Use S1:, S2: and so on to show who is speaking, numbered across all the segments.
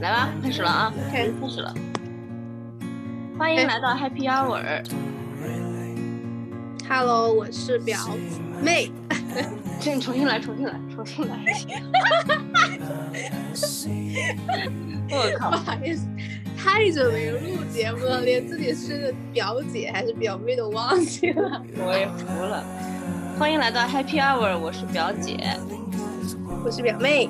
S1: 来吧，开始了啊！开始开始了，欢迎来到 Happy Hour。
S2: Hello，我是表妹。
S1: 这你重新来，重新来，重新来。我靠
S2: 不！好意思，太久没有录节目了，连自己是表姐还是表妹都忘记了。
S1: 我也服了。欢迎来到 Happy Hour，我是表姐。
S2: 我是表妹。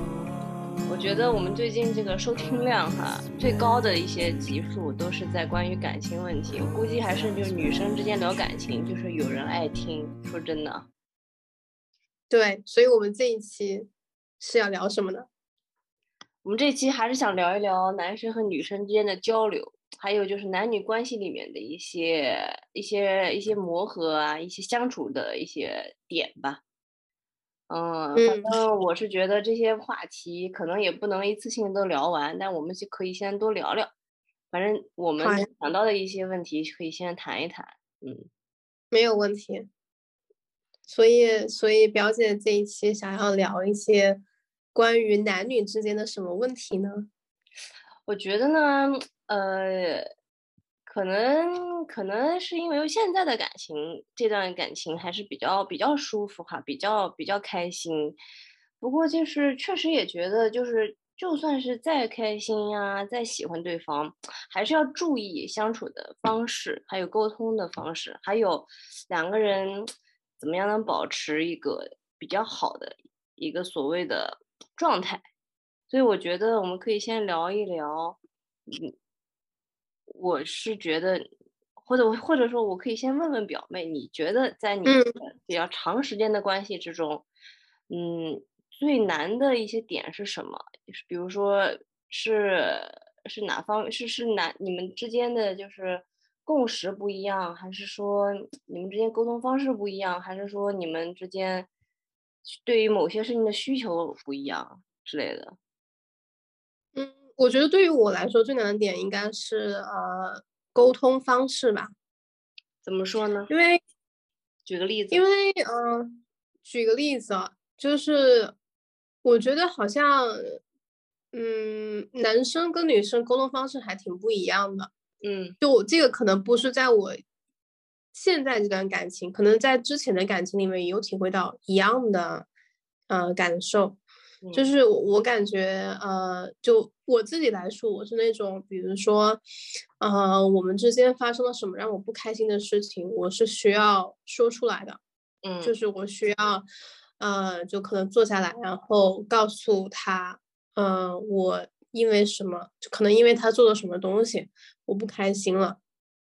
S1: 我觉得我们最近这个收听量哈，最高的一些集数都是在关于感情问题。我估计还是就是女生之间聊感情，就是有人爱听。说真的，
S2: 对，所以我们这一期是要聊什么呢？
S1: 我们这期还是想聊一聊男生和女生之间的交流，还有就是男女关系里面的一些一些一些磨合啊，一些相处的一些点吧。嗯，反
S2: 嗯
S1: 正我是觉得这些话题可能也不能一次性都聊完，但我们就可以先多聊聊。反正我们能想到的一些问题可以先谈一谈。嗯，
S2: 没有问题。所以，所以表姐这一期想要聊一些关于男女之间的什么问题呢？
S1: 我觉得呢，呃，可能可能是因为现在的感情，这段感情还是比较比较舒服哈，比较比较开心。不过就是确实也觉得，就是就算是再开心呀，再喜欢对方，还是要注意相处的方式，还有沟通的方式，还有两个人怎么样能保持一个比较好的一个所谓的状态。所以我觉得我们可以先聊一聊，嗯，我是觉得，或者我或者说我可以先问问表妹，你觉得在你比较长时间的关系之中，嗯，最难的一些点是什么？就是比如说是是哪方是是哪你们之间的就是共识不一样，还是说你们之间沟通方式不一样，还是说你们之间对于某些事情的需求不一样之类的？
S2: 嗯，我觉得对于我来说最难的点应该是呃沟通方式吧，
S1: 怎么说呢？
S2: 因为
S1: 举个例子。
S2: 因为嗯、呃举个例子啊，就是我觉得好像嗯男生跟女生沟通方式还挺不一样的。
S1: 嗯
S2: 就我这个可能不是在我现在这段感情，可能在之前的感情里面也有体会到一样的呃感受。就
S1: 嗯
S2: 是我我感觉，呃，就我自己来说，我是那种，比如说，呃，我们之间发生了什么让我不开心的事情，我是需要说出来的，
S1: 嗯
S2: 就是我需要，呃，就可能坐下来，然后告诉他，嗯、我因为什么，就可能因为他做了什么东西，我不开心了。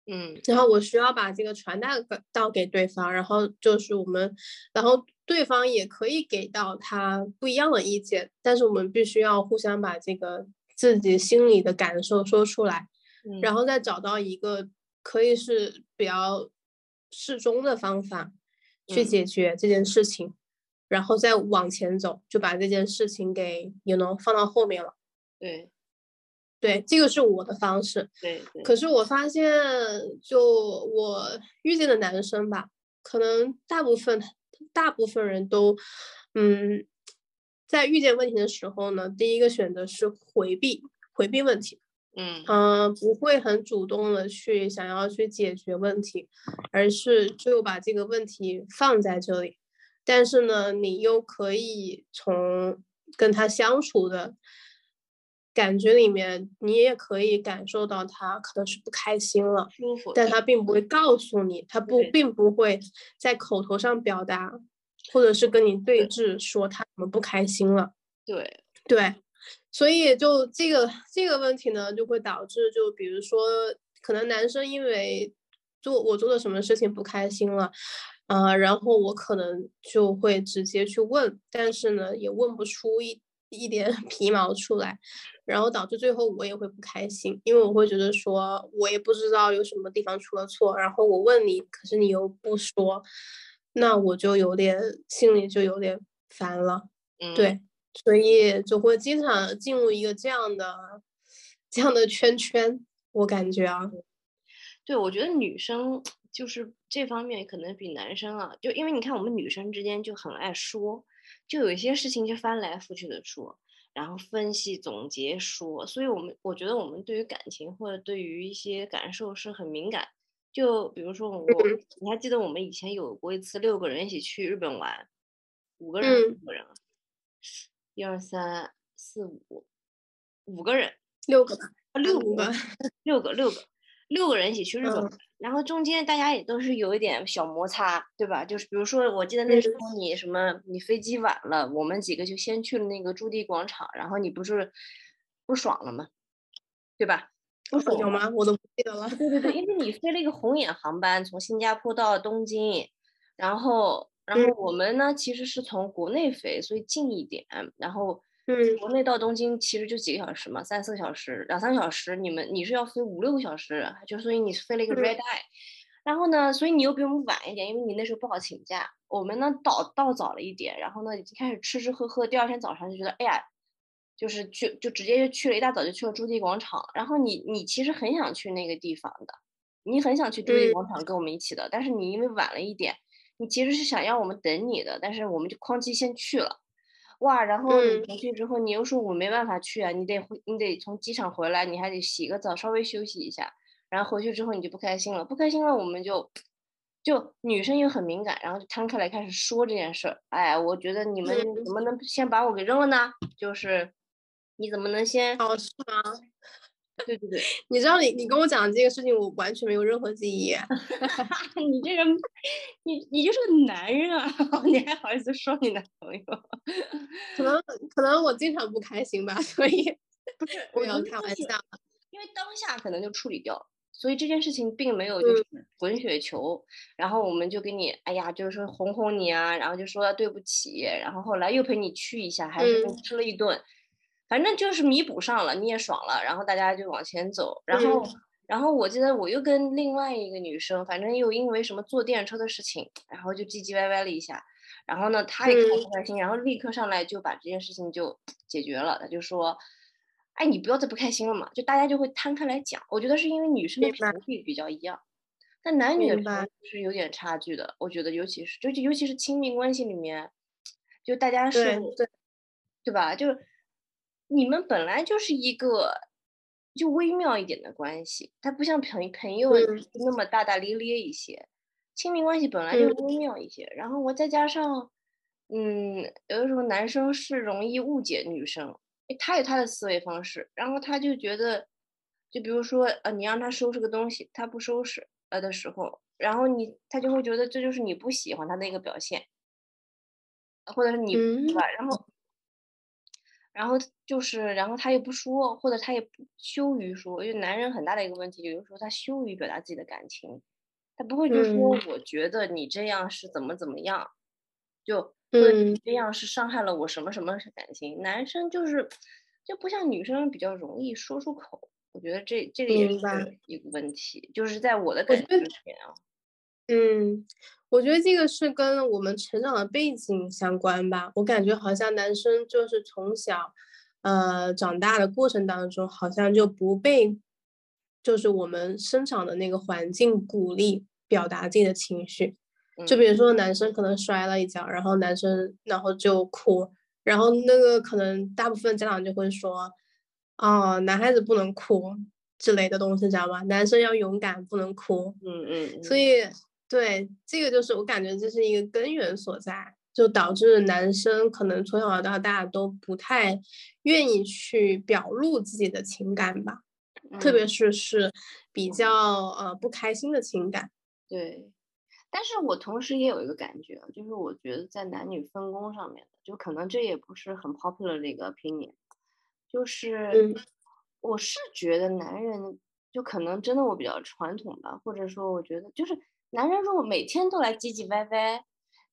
S1: 嗯。
S2: 然后我需要把这个传达给到给对方，然后就是我们，然后对方也可以给到他不一样的意见，但是我们必须要互相把这个自己心里的感受说出来，
S1: 嗯，
S2: 然后再找到一个可以是比较适中的方法去
S1: 嗯。
S2: 解决这件事情，然后再往前走，就把这件事情给也能放到后面了。
S1: 对
S2: 对，这个是我的方式。
S1: 对对，
S2: 可是我发现，就我遇见的男生吧，可能大部分大部分人都，嗯，在遇见问题的时候呢，第一个选择是回避，回避问题，
S1: 嗯。
S2: 嗯、不会很主动的去想要去解决问题，而是就把这个问题放在这里，但是呢，你又可以从跟他相处的感觉里面，你也可以感受到他可能是不开心了，
S1: 舒服，
S2: 但他并不会告诉你，他不并不会在口头上表达，或者是跟你对峙说他怎么不开心了。
S1: 对。
S2: 对，所以就这个这个问题呢，就会导致就比如说，可能男生因为做我做的什么事情不开心了，呃，然后我可能就会直接去问，但是呢，也问不出一一点 皮毛出来，然后导致最后我也会不开心，因为我会觉得说我也不知道有什么地方出了错，然后我问你，可是你又不说，那我就有点心里就有点烦了。
S1: 嗯
S2: 对，所以就会经常进入一个这样的这样的圈圈，我感觉啊，
S1: 对，我觉得女生就是这方面可能比男生啊，就因为你看我们女生之间就很爱说，就有一些事情就翻来覆去的说，然后分析总结说，所以我们我觉得我们对于感情或者对于一些感受是很敏感。就比如说我，你还记得我们以前有过一次六个人一起去日本玩，五个人五个人啊，一二三四五，五个人，
S2: 六个吧，
S1: 六
S2: 个，
S1: 六个六个。六个人一起去日本，然后中间大家也都是有一点小摩擦，对吧？就是比如说，我记得那时候你什么，你飞机晚了，我们几个就先去了那个驻地广场，然后你不是不爽了吗？对吧？
S2: 不爽有吗？我都不记得了。
S1: 对对对，因为你飞了一个红眼航班，从新加坡到东京，然后然后我们呢其实是从国内飞，所以近一点，然后。
S2: 嗯，
S1: 国内到东京其实就几个小时嘛，三四个小时，两三个小时。你们你是要飞五六个小时，就所以你飞了一个 red eye。然后呢，所以你又比我们晚一点，因为你那时候不好请假。我们呢到到早了一点，然后呢已经开始吃吃喝喝。第二天早上就觉得，哎呀，就是去就直接就去了一大早就去了朱棣广场。然后你你其实很想去那个地方的，你很想去朱棣广场跟我们一起的，但是你因为晚了一点，你其实是想让我们等你的，但是我们就哐叽先去了。哇，然后你回去之后，你又说我没办法去啊，你得回，你得从机场回来，你还得洗个澡，稍微休息一下，然后回去之后你就不开心了，不开心了，我们就就女生又很敏感，然后就摊开来开始说这件事儿。哎，我觉得你们怎么能先把我给扔了呢？就是你怎么能先？
S2: 哦，是吗？
S1: 对对对，
S2: 你知道你你跟我讲的这个事情，我完全没有任何记忆。
S1: 你这人，你你就是个男人啊，你还好意思说你男朋友？
S2: 可能可能我经常不开心吧，所以
S1: 不是
S2: 不要开玩笑。
S1: 因为当下可能就处理掉，所以这件事情并没有就是滚雪球。然后我们就给你，哎呀，就是说哄哄你啊，然后就说对不起，然后后来又陪你去一下，还是吃了一顿。反正就是弥补上了，你也爽了，然后大家就往前走，然后，然后我记得我又跟另外一个女生，反正又因为什么坐电车的事情，然后就唧唧歪歪了一下，然后呢，她也看不开心，然后立刻上来就把这件事情就解决了，她就说，哎，你不要再不开心了嘛，就大家就会摊开来讲，我觉得是因为女生的频。率比较一样，但男女的频率是有点差距的，我觉得尤其是就尤其是亲密关系里面，就大家是，
S2: 对，
S1: 对吧？就。你们本来就是一个就微妙一点的关系，它不像朋朋友那么大大咧咧一些，亲密关系本来就微妙一些。然后我再加上，嗯，有的时候男生是容易误解女生，他有他的思维方式，然后他就觉得，就比如说，呃，你让他收拾个东西，他不收拾了的时候，然后你他就会觉得这就是你不喜欢他的一个表现，或者是你对吧？然后。然后就是，然后他又不说，或者他也不羞于说，因为男人很大的一个问题，有的时候他羞于表达自己的感情，他不会就说我觉得你这样是怎么怎么样，就嗯这样是伤害了我什么什么感情。男生就是就不像女生比较容易说出口，我觉得这这个也是一个问题，就是在我的感觉里面啊。
S2: 嗯，我觉得这个是跟我们成长的背景相关吧。我感觉好像男生就是从小，呃，长大的过程当中，好像就不被，就是我们生长的那个环境鼓励表达自己的情绪。就比如说男生可能摔了一跤，然后男生然后就哭，然后那个可能大部分家长就会说，哦，男孩子不能哭之类的东西，知道吧？男生要勇敢，不能哭。
S1: 嗯嗯。
S2: 所以。对，这个就是我感觉这是一个根源所在，就导致男生可能从小到大都不太愿意去表露自己的情感吧，特别是是比较呃不开心的情感。
S1: 对，但是我同时也有一个感觉，就是我觉得在男女分工上面，就可能这也不是很 popular 的一个 opinion，就是我是觉得男人就可能真的我比较传统吧，或者说我觉得就是。男人如果每天都来唧唧歪歪，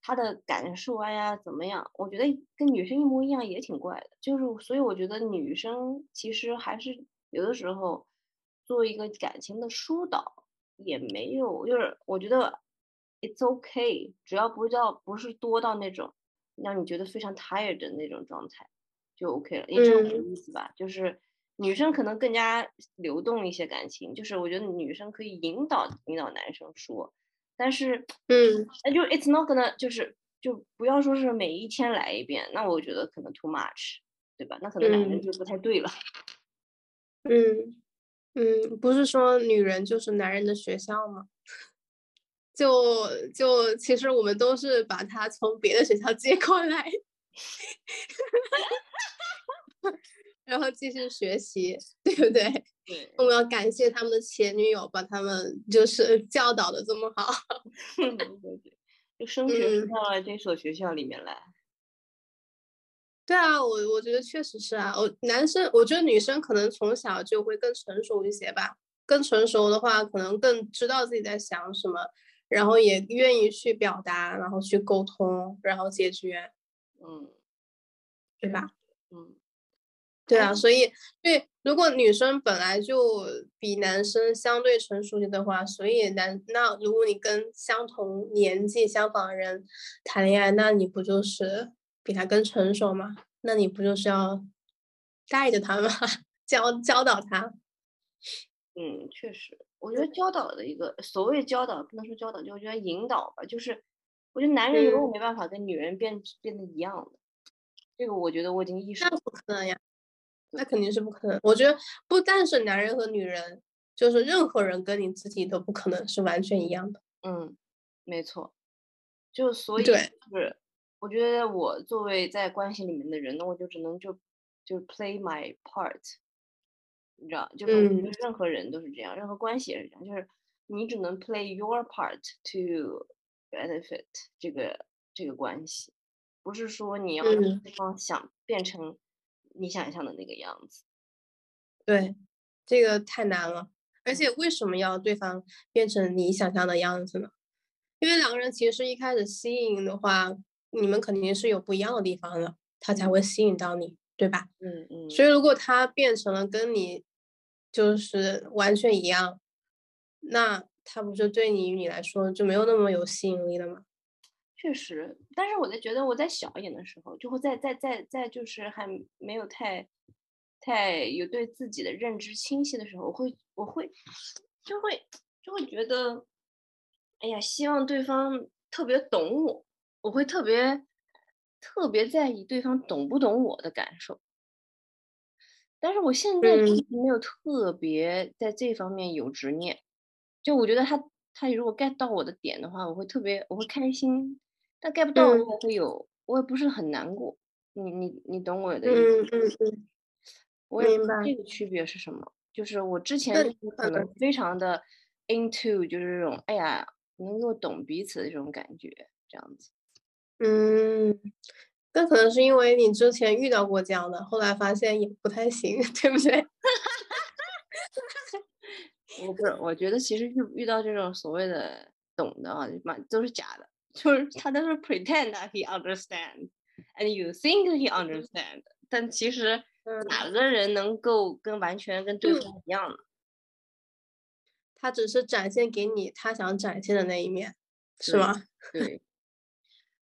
S1: 他的感受啊呀怎么样？我觉得跟女生一模一样也挺怪的。就是所以我觉得女生其实还是有的时候做一个感情的疏导也没有，就是我觉得 it's okay，只要不叫不是多到那种让你觉得非常 tired 的那种状态就 OK 了。你知道我的意思吧？就是女生可能更加流动一些感情，就是我觉得女生可以引导引导男生说。但是，
S2: 嗯，
S1: 那就 it's not gonna 就是就不要说是每一天来一遍，那我觉得可能 too much，对吧？那可能两个人就不太对了。
S2: 嗯嗯，不是说女人就是男人的学校吗？就就其实我们都是把他从别的学校接过来，然后继续学习，对不对？
S1: 对，
S2: 我们要感谢他们的前女友，把他们就是教导的这么好。
S1: 对对对，就升学到了这所学校里面来。
S2: 对啊，我我觉得确实是啊。我男生，我觉得女生可能从小就会更成熟一些吧。更成熟的话，可能更知道自己在想什么。然后也愿意去表达，然后去沟通，然后解决，
S1: 嗯，
S2: 对吧？
S1: 嗯，
S2: 对啊，所以对，如果女生本来就比男生相对成熟些的话，所以男那如果你跟相同年纪相仿的人谈恋爱，那你不就是比他更成熟吗？那你不就是要带着他吗？教教导他？
S1: 嗯，确实。我觉得教导的一个所谓教导，不能说教导，就我觉得引导吧。就是我觉得男人永远没办法跟女人变变得一样的，这个我觉得我已经意识到。
S2: 那不可能呀，那肯定是不可能。我觉得不但是男人和女人，就是任何人跟你自己都不可能是完全一样的。
S1: 嗯，没错。就所以就是，我觉得我作为在关系里面的人，那我就只能就就 play my part。你知道，就是任何人都是这样，任何关系也是这样，就是你只能 play your part to benefit 这个这个关系，不是说你要让对方想变成你想象的那个样子。
S2: 对，这个太难了。而且为什么要对方变成你想象的样子呢？因为两个人其实一开始吸引的话，你们肯定是有不一样的地方的，他才会吸引到你，对吧？
S1: 嗯嗯。
S2: 所以如果他变成了跟你。就是完全一样，那他不就对你你来说就没有那么有吸引力了吗？
S1: 确实，但是我在觉得我在小一点的时候，就会在在在在就是还没有太太有对自己的认知清晰的时候，我会我会就会就会觉得，哎呀，希望对方特别懂我，我会特别特别在意对方懂不懂我的感受。但是我现在没有特别在这方面有执念，就我觉得他他如果 get 到我的点的话，我会特别我会开心；但 get 不到，我也会有，我也不是很难过。你你你懂我的意
S2: 思？嗯嗯嗯。
S1: 我也明白这个区别是什么。就是我之前可能非常的 into，就是这种哎呀，能够懂彼此的这种感觉，这样子。
S2: 嗯。那可能是因为你之前遇到过这样的，后来发现也不太行，对不对？
S1: 我不是，我觉得其实遇遇到这种所谓的懂的啊，满都是假的，就是他都是 pretend that he understand，and you think he understand，但其实哪个人能够跟完全跟对方一样呢？
S2: 他只是展现给你他想展现的那一面，是吗？
S1: 对，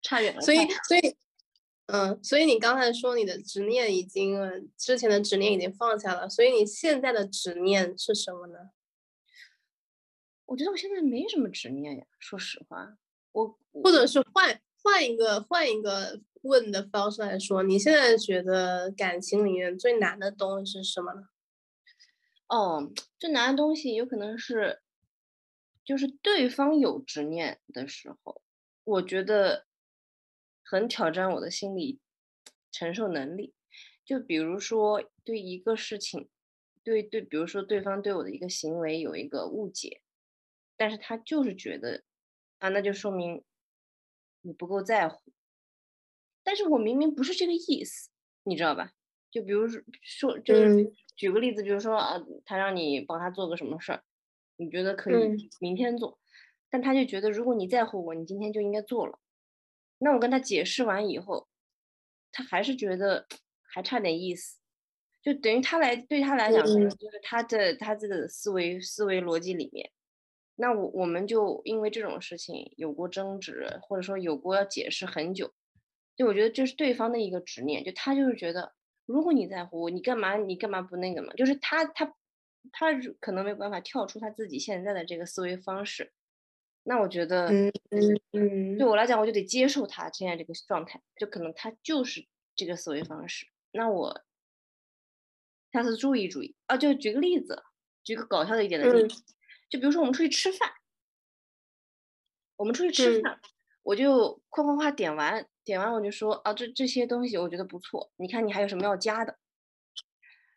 S1: 差远了。
S2: 所以，所以。嗯，所以你刚才说你的执念已经之前的执念已经放下了，所以你现在的执念是什么呢？
S1: 我觉得我现在没什么执念呀，说实话，我
S2: 或者是换换一个换一个问的方式来说，你现在觉得感情里面最难的东西是什么呢？
S1: 哦，最难的东西有可能是，就是对方有执念的时候，我觉得。很挑战我的心理承受能力，就比如说对一个事情，对对，比如说对方对我的一个行为有一个误解，但是他就是觉得啊，那就说明你不够在乎，但是我明明不是这个意思，你知道吧？就比如说说，就是举个例子，比如说啊，他让你帮他做个什么事儿，你觉得可以明天做，但他就觉得如果你在乎我，你今天就应该做了。那我跟他解释完以后，他还是觉得还差点意思，就等于他来对他来讲，就是他的他这个思维思维逻辑里面，那我我们就因为这种事情有过争执，或者说有过要解释很久，就我觉得这是对方的一个执念，就他就是觉得，如果你在乎我，你干嘛你干嘛不那个嘛？就是他他他可能没有办法跳出他自己现在的这个思维方式，那我觉得，
S2: 嗯嗯嗯，
S1: 对我来讲，我就得接受他现在这个状态，就可能他就是这个思维方式。那我下次注意注意啊。就举个例子，举个搞笑的一点的例子，就比如说我们出去吃饭，我们出去吃饭，我就夸夸夸点完，点完我就说啊，这这些东西我觉得不错，你看你还有什么要加的？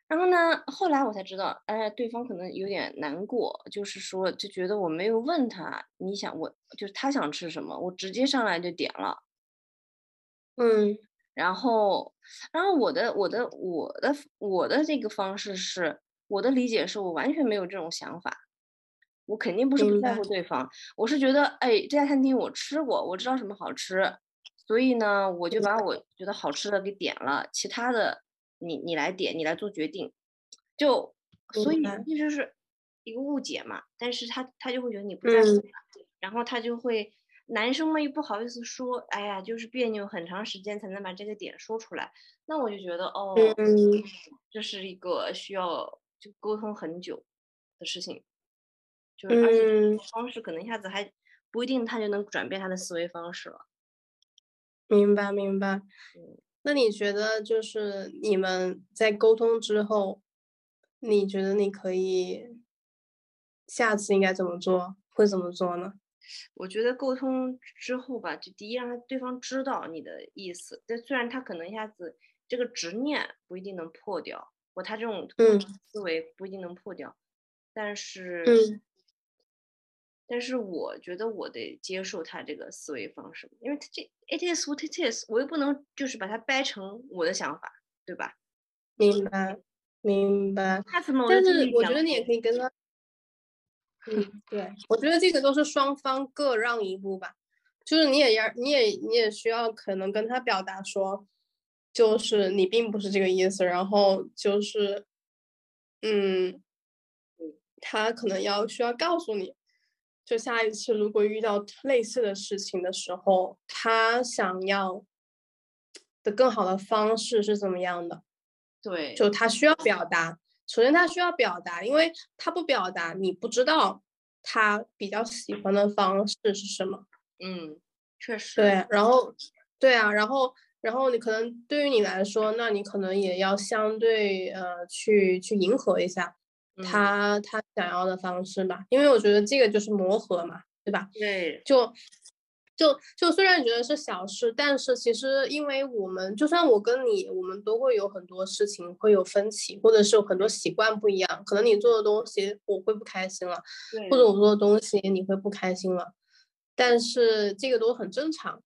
S1: 然后呢，后来我才知道，哎，对方可能有点难过，就是说，就觉得我没有问他，你想我，就是他想吃什么，我直接上来就点了，
S2: 嗯，
S1: 然后，然后我的我的我的我的这个方式是，我的理解是我完全没有这种想法，我肯定不是不在乎对方，我是觉得，哎，这家餐厅我吃过，我知道什么好吃，所以呢，我就把我觉得好吃的给点了，其他的。你你来点，你来做决定，就所以这就是一个误解嘛。但是他他就会觉得你不在乎他，然后他就会男生嘛又不好意思说，哎呀，就是别扭，很长时间才能把这个点说出来。那我就觉得哦，这是一个需要就沟通很久的事情，就是而且方式可能一下子还不一定他就能转变他的思维方式了。
S2: 明白明白。那你觉得，就是你们在沟通之后，你觉得你可以下次应该怎么做？会怎么做呢？
S1: 我觉得沟通之后吧，就第一让他对方知道你的意思，但虽然他可能一下子这个执念不一定能破掉，或他这种思维不一定能破掉，但是。但是我觉得我得接受他这个思维方式，因为他这 it is what it is，我又不能就是把它掰成我的想法，对吧？
S2: 明白，明白。
S1: 他怎么？
S2: 但是我觉得你也可以跟他，嗯，对，我觉得这个都是双方各让一步吧。就是你也要，你也你也需要可能跟他表达说，就是你并不是这个意思，然后就是，嗯，他可能要需要告诉你。就下一次如果遇到类似的事情的时候，他想要的更好的方式是怎么样的？
S1: 对，
S2: 就他需要表达。首先他需要表达，因为他不表达，你不知道他比较喜欢的方式是什么。
S1: 嗯，确实。
S2: 对，然后，对啊，然后，然后你可能对于你来说，那你可能也要相对呃去去迎合一下。他他想要的方式吧，因为我觉得这个就是磨合嘛，对吧？
S1: 对，
S2: 就就就虽然觉得是小事，但是其实因为我们就算我跟你，我们都会有很多事情会有分歧，或者是有很多习惯不一样，可能你做的东西我会不开心了，或者我做的东西你会不开心了，但是这个都很正常。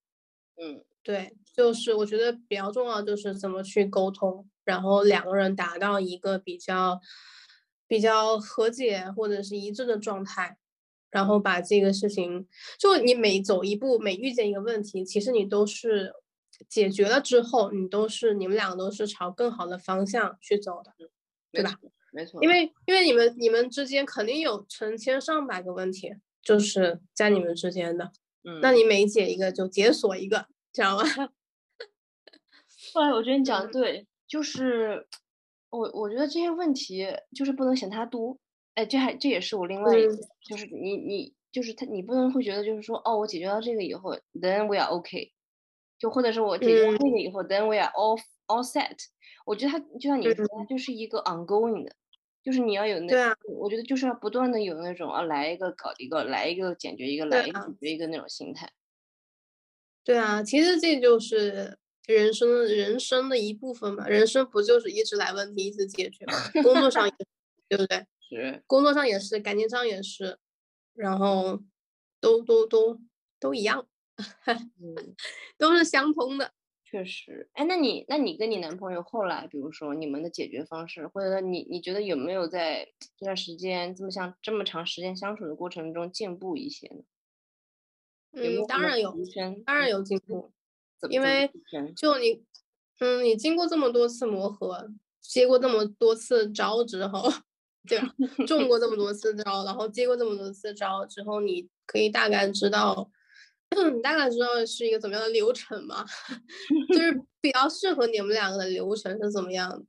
S1: 嗯，
S2: 对，就是我觉得比较重要就是怎么去沟通，然后两个人达到一个比较。比较和解或者是一致的状态，然后把这个事情，就你每走一步，每遇见一个问题，其实你都是解决了之后，你都是你们两个都是朝更好的方向去走的，对吧？
S1: 没错，
S2: 因为因为你们你们之间肯定有成千上百个问题，就是在你们之间的，
S1: 嗯，
S2: 那你每解一个就解锁一个，知道吗？
S1: 后来我觉得你讲的对，就是。我我觉得这些问题就是不能嫌它多，哎，这还这也是我另外一个，就是你你就是他，你不能会觉得就是说，哦，我解决到这个以后，then we are okay，就或者是我解决那个以后，then we are all all set。我觉得它就像你说，它就是一个 ongoing 的，就是你要有那，我觉得就是要不断的有那种啊，来一个搞一个，来一个解决一个，来一个解决一个那种心态。
S2: 对啊，其实这就是。人生人生的一部分嘛，人生不就是一直来问题，一直解决吗？工作上，对不对？
S1: 是，
S2: 工作上也是，感情上也是，然后都都都都一样，都是相通的。
S1: 确实，哎，那你那你跟你男朋友后来，比如说你们的解决方式，或者说你你觉得有没有在这段时间这么像这么长时间相处的过程中进步一些呢？
S2: 嗯，当然有，当然有进步。因为就你，嗯，你经过这么多次磨合，接过这么多次招之后，对吧？中过这么多次招，然后接过这么多次招之后，你可以大概知道，你大概知道是一个怎么样的流程嘛？就是比较适合你们两个的流程是怎么样的？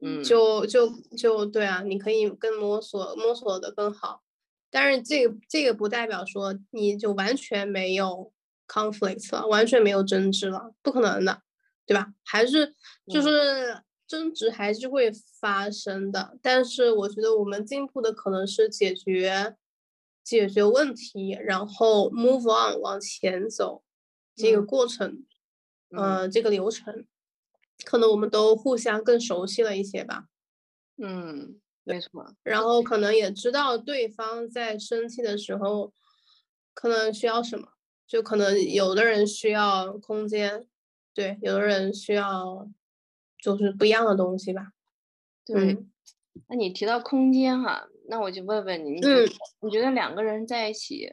S1: 嗯，
S2: 就就就对啊，你可以更摸索摸索的更好，但是这个这个不代表说你就完全没有 conflict 了，完全没有争执了，不可能的，对吧？还是就是争执还是会发生的。但是我觉得我们进步的可能是解决解决问题，然后 move on 往前走这个过程，呃，这个流程，可能我们都互相更熟悉了一些吧。
S1: 嗯。没错，
S2: 然后可能也知道对方在生气的时候，可能需要什么，就可能有的人需要空间，对，有的人需要就是不一样的东西吧。
S1: 对，那你提到空间哈，那我就问问你，你你觉得两个人在一起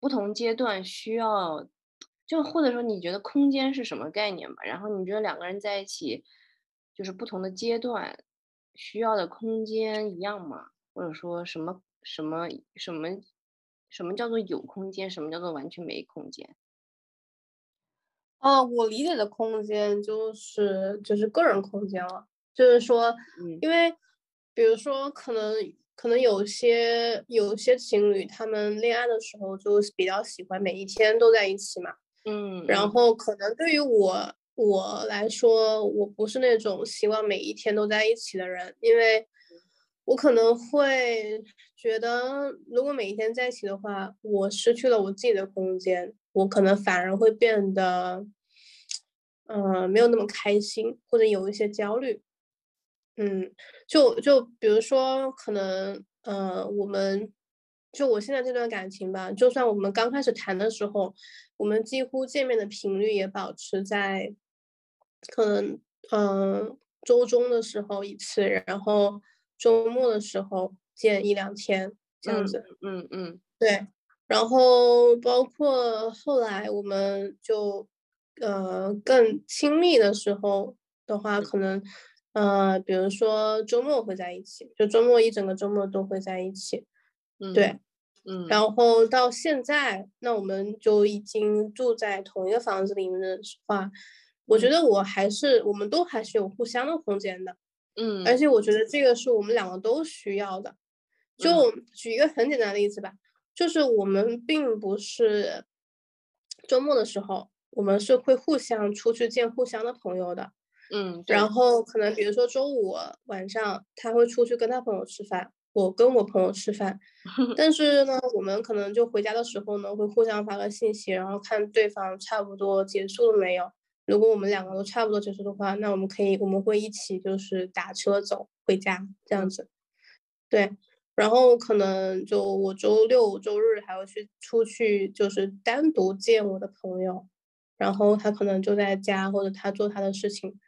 S1: 不同阶段需要，就或者说你觉得空间是什么概念吧？然后你觉得两个人在一起就是不同的阶段。需要的空间一样吗？或者说什么什么什么什么叫做有空间？什么叫做完全没空间？
S2: 哦，我理解的空间就是就是个人空间了。就是说，因为比如说，可能可能有些有些情侣，他们恋爱的时候就比较喜欢每一天都在一起嘛。
S1: 嗯，
S2: 然后可能对于我。我来说，我不是那种希望每一天都在一起的人，因为我可能会觉得，如果每一天在一起的话，我失去了我自己的空间，我可能反而会变得，嗯，没有那么开心，或者有一些焦虑。嗯，就就比如说，可能，呃，我们。就我现在这段感情吧，就算我们刚开始谈的时候，我们几乎见面的频率也保持在，可能嗯周中的时候一次，然后周末的时候见一两天这样子。
S1: 嗯嗯，
S2: 对。然后包括后来我们就呃更亲密的时候的话，可能呃比如说周末会在一起，就周末一整个周末都会在一起。对，
S1: 嗯，
S2: 然后到现在，那我们就已经住在同一个房子里面的话，我觉得我还是，我们都还是有互相的空间的，
S1: 嗯，
S2: 而且我觉得这个是我们两个都需要的。就举一个很简单的例子吧，就是我们并不是周末的时候，我们是会互相出去见互相的朋友的，
S1: 嗯，
S2: 然后可能比如说周五晚上他会出去跟他朋友吃饭。我跟我朋友吃饭，但是呢，我们可能就回家的时候呢，会互相发个信息，然后看对方差不多结束了没有。如果我们两个都差不多结束的话，那我们可以，我们会一起就是打车走回家这样子。对，然后可能就我周六周日还要去出去，就是单独见我的朋友，然后他可能就在家或者他做他的事情。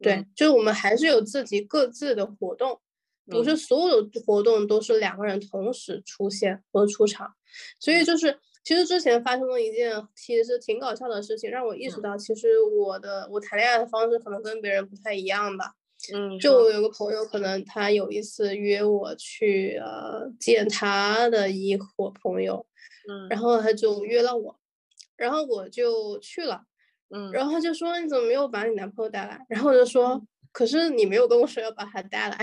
S2: 对，就是我们还是有自己各自的活动。不是所有的活动都是两个人同时出现或者出场，所以就是其实之前发生了一件其实挺搞笑的事情，让我意识到其实我的我谈恋爱的方式可能跟别人不太一样吧。
S1: 嗯，
S2: 就我有个朋友，可能他有一次约我去呃见他的一伙朋友，
S1: 嗯，
S2: 然后他就约了我，然后我就去了，
S1: 嗯，
S2: 然后他就说你怎么没有把你男朋友带来？然后我就说。可是你没有跟我说要把他带来，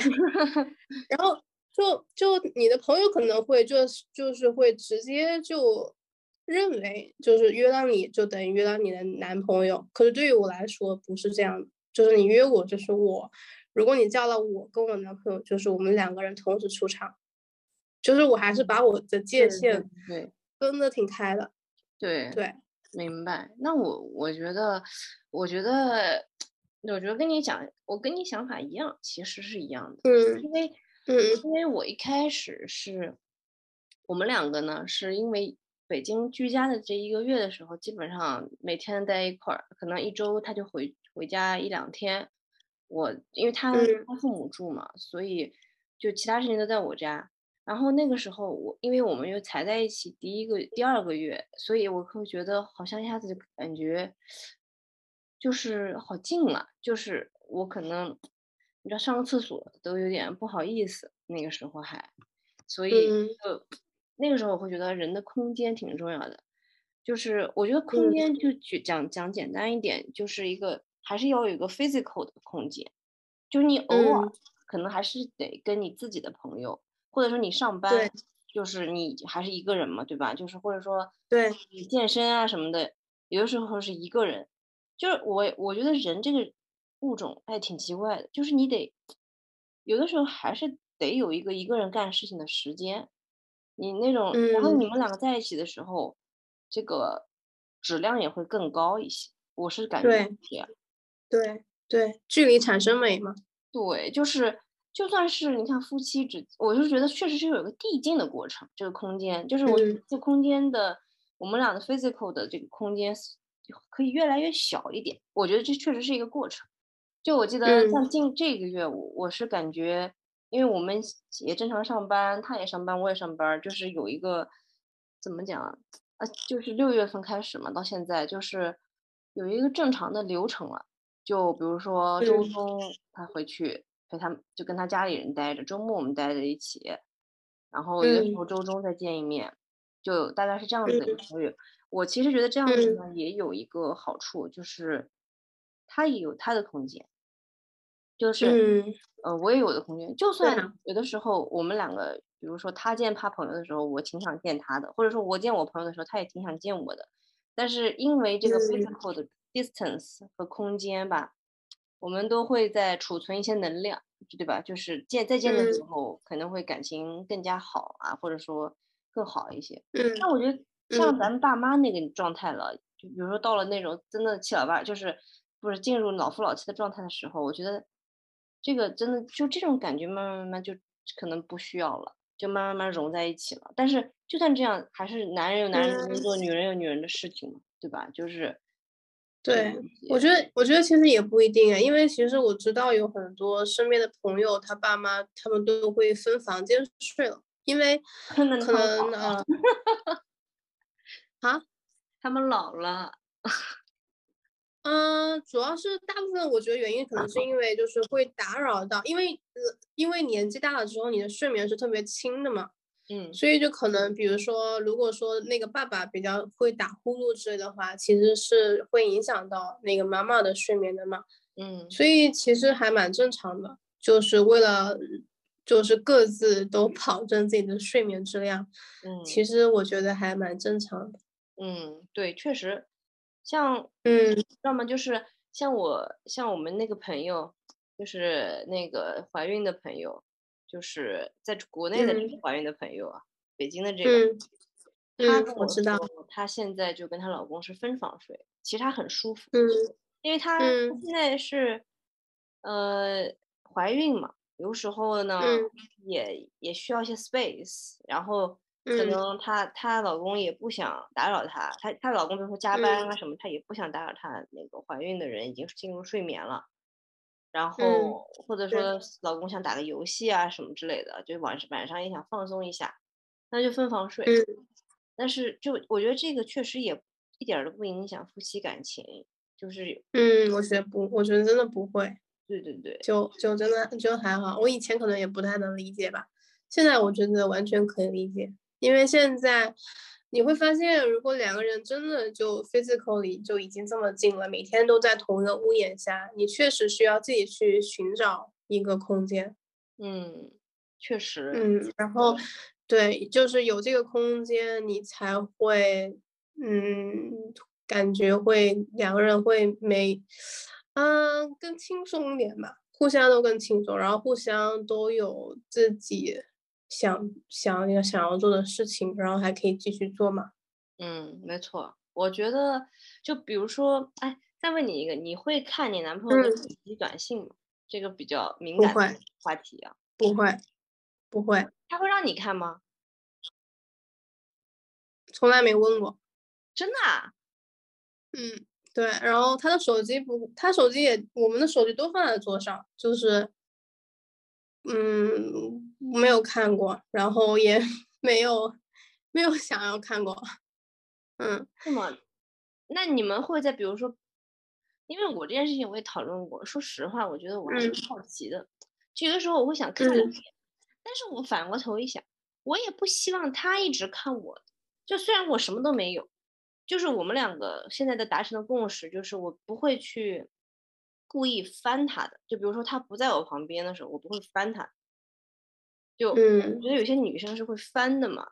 S2: 然后就就你的朋友可能会就是就是会直接就认为就是约到你就等于约到你的男朋友，可是对于我来说不是这样的，就是你约我就是我，如果你叫了我跟我男朋友，就是我们两个人同时出场，就是我还是把我的界限
S1: 对
S2: 分的挺开的，
S1: 对
S2: 对，
S1: 明白。那我我觉得我觉得。我觉得跟你讲，我跟你想法一样，其实是一样的。
S2: 嗯，
S1: 因为，
S2: 嗯，
S1: 因为我一开始是，我们两个呢，是因为北京居家的这一个月的时候，基本上每天待一块儿，可能一周他就回回家一两天。我因为他他父母住嘛，所以就其他事情都在我家。然后那个时候我，因为我们又才在一起第一个第二个月，所以我会觉得好像一下子感觉。就是好近了，就是我可能，你知道上个厕所都有点不好意思，那个时候还，所以就那个时候我会觉得人的空间挺重要的，就是我觉得空间就讲讲简单一点，就是一个还是要有一个 physical 的空间，就是你偶尔可能还是得跟你自己的朋友，或者说你上班就是你还是一个人嘛，对吧？就是或者说
S2: 对
S1: 你健身啊什么的，有的时候是一个人。就是我我觉得人这个物种还挺奇怪的，就是你得有的时候还是得有一个一个人干事情的时间。你那种，然后你们两个在一起的时候，这个质量也会更高一些。我是感觉这样。
S2: 对对，距离产生美嘛。
S1: 对，就是就算是你看夫妻之，我就觉得确实是有一个递进的过程。这个空间，就是我这空间的，我们俩的 physical 的这个空间可以越来越小一点。我觉得这确实是一个过程。就我记得像近这个月，我我是感觉。因为我们也正常上班，他也上班，我也上班，就是有一个怎么讲啊？呃，就是六月份开始嘛，到现在就是有一个正常的流程了。就比如说周中他回去陪他，就跟他家里人待着；周末我们待在一起，然后有的时候周中再见一面，就大概是这样子的一个月。我其实觉得这样子呢，也有一个好处，就是他也有他的空间。就是，呃，我也有的空间。就算有的时候我们两个，比如说他见他朋友的时候，我挺想见他的；或者说我见我朋友的时候，他也挺想见我的。但是因为这个 physical 的 distance 和空间吧，我们都会在储存一些能量，对吧？就是见再见的时候，可能会感情更加好啊，或者说更好一些。那我觉得像咱们爸妈那个状态了，就比如说到了那种真的七老八，就是不是进入老夫老妻的状态的时候，我觉得。这个真的就这种感觉，慢慢慢慢就可能不需要了，就慢慢慢融在一起了。但是就算这样，还是男人有男人的工作，女人有女人的事情嘛，对吧？就是，
S2: 对，我觉得我觉得其实也不一定啊，因为其实我知道有很多身边的朋友，他爸妈他们都会分房间睡了，因为可能啊，啊，
S1: 他们老了。
S2: 嗯，主要是大部分我觉得原因可能是因为就是会打扰到，因为呃，因为年纪大了之后，你的睡眠是特别轻的嘛，
S1: 嗯，
S2: 所以就可能比如说，如果说那个爸爸比较会打呼噜之类的话，其实是会影响到那个妈妈的睡眠的嘛，
S1: 嗯，
S2: 所以其实还蛮正常的，就是为了就是各自都 保证自己的睡眠质量，
S1: 嗯，
S2: 其实我觉得还蛮正常的，
S1: 嗯，对，确实。像
S2: 嗯，
S1: 知道吗？就是像我，像我们那个朋友，就是那个怀孕的朋友，就是在国内的这个怀孕的朋友啊，北京的这个，她跟
S2: 我知道，
S1: 她现在就跟她老公是分房睡，其实她很舒服，
S2: 嗯，
S1: 因为她现在是呃怀孕嘛，有时候呢也也需要一些 space，然后。可能她她老公也不想打扰她，她她老公比如说加班啊什么，她也不想打扰她那个怀孕的人已经进入睡眠了，然后或者说老公想打个游戏啊什么之类的，就晚上晚上也想放松一下，那就分房睡。但是就我觉得这个确实也一点都不影响夫妻感情，就是
S2: 嗯，我觉得不，我觉得真的不会。
S1: 对对对，
S2: 就就真的就还好。我以前可能也不太能理解吧，现在我觉得完全可以理解。因为现在你会发现，如果两个人真的就 physically 就已经这么近了，每天都在同一个屋檐下，你确实需要自己去寻找一个空间。
S1: 嗯，确实。
S2: 嗯，然后对，就是有这个空间，你才会嗯，感觉会两个人会没嗯更轻松一点吧，互相都更轻松，然后互相都有自己。想想要想要做的事情，然后还可以继续做嘛？
S1: 嗯，没错。我觉得，就比如说，哎，再问你一个，你会看你男朋友的手机短信吗？这个比较敏感的话题啊。
S2: 不会，不会。
S1: 他会让你看吗？
S2: 从来没问过。
S1: 真的？啊？
S2: 嗯，对。然后他的手机不，他手机也，我们的手机都放在桌上，就是，嗯。没有看过，然后也 没有没有想要看过，嗯，
S1: 是吗？那你们会在比如说，因为我这件事情我也讨论过。说实话，我觉得我还是好奇的，就有的时候我会想看一眼，但是我反过头一想，我也不希望他一直看我。就虽然我什么都没有，就是我们两个现在的达成的共识就是我不会去故意翻他的。就比如说他不在我旁边的时候，我不会翻他。就
S2: 嗯
S1: 我觉得有些女生是会翻的嘛，